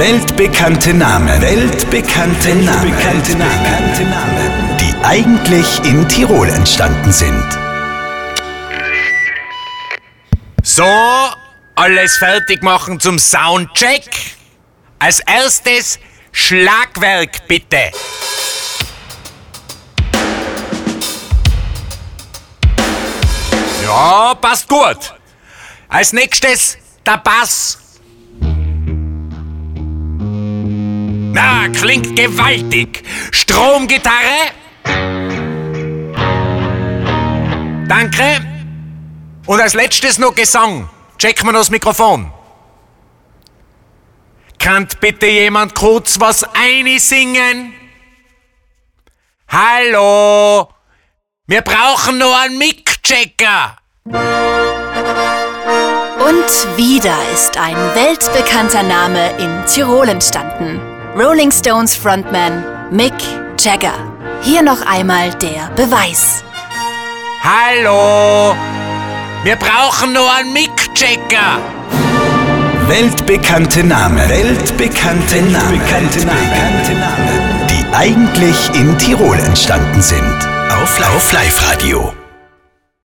Weltbekannte Namen. Weltbekannte Namen. Weltbekannte Namen. Die eigentlich in Tirol entstanden sind. So, alles fertig machen zum Soundcheck. Als erstes Schlagwerk bitte. Ja, passt gut. Als nächstes der Bass. Klingt gewaltig. Stromgitarre. Danke. Und als letztes noch Gesang. Wir noch das Mikrofon. Kann bitte jemand kurz was einsingen? Hallo? Wir brauchen nur einen Mic-Checker. Und wieder ist ein weltbekannter Name in Tirol entstanden. Rolling Stones Frontman Mick Jagger. Hier noch einmal der Beweis. Hallo? Wir brauchen nur einen Mic-Checker. Weltbekannte Namen. Weltbekannte Namen. Weltbekannte Namen. Die eigentlich in Tirol entstanden sind. Auf Live-Radio.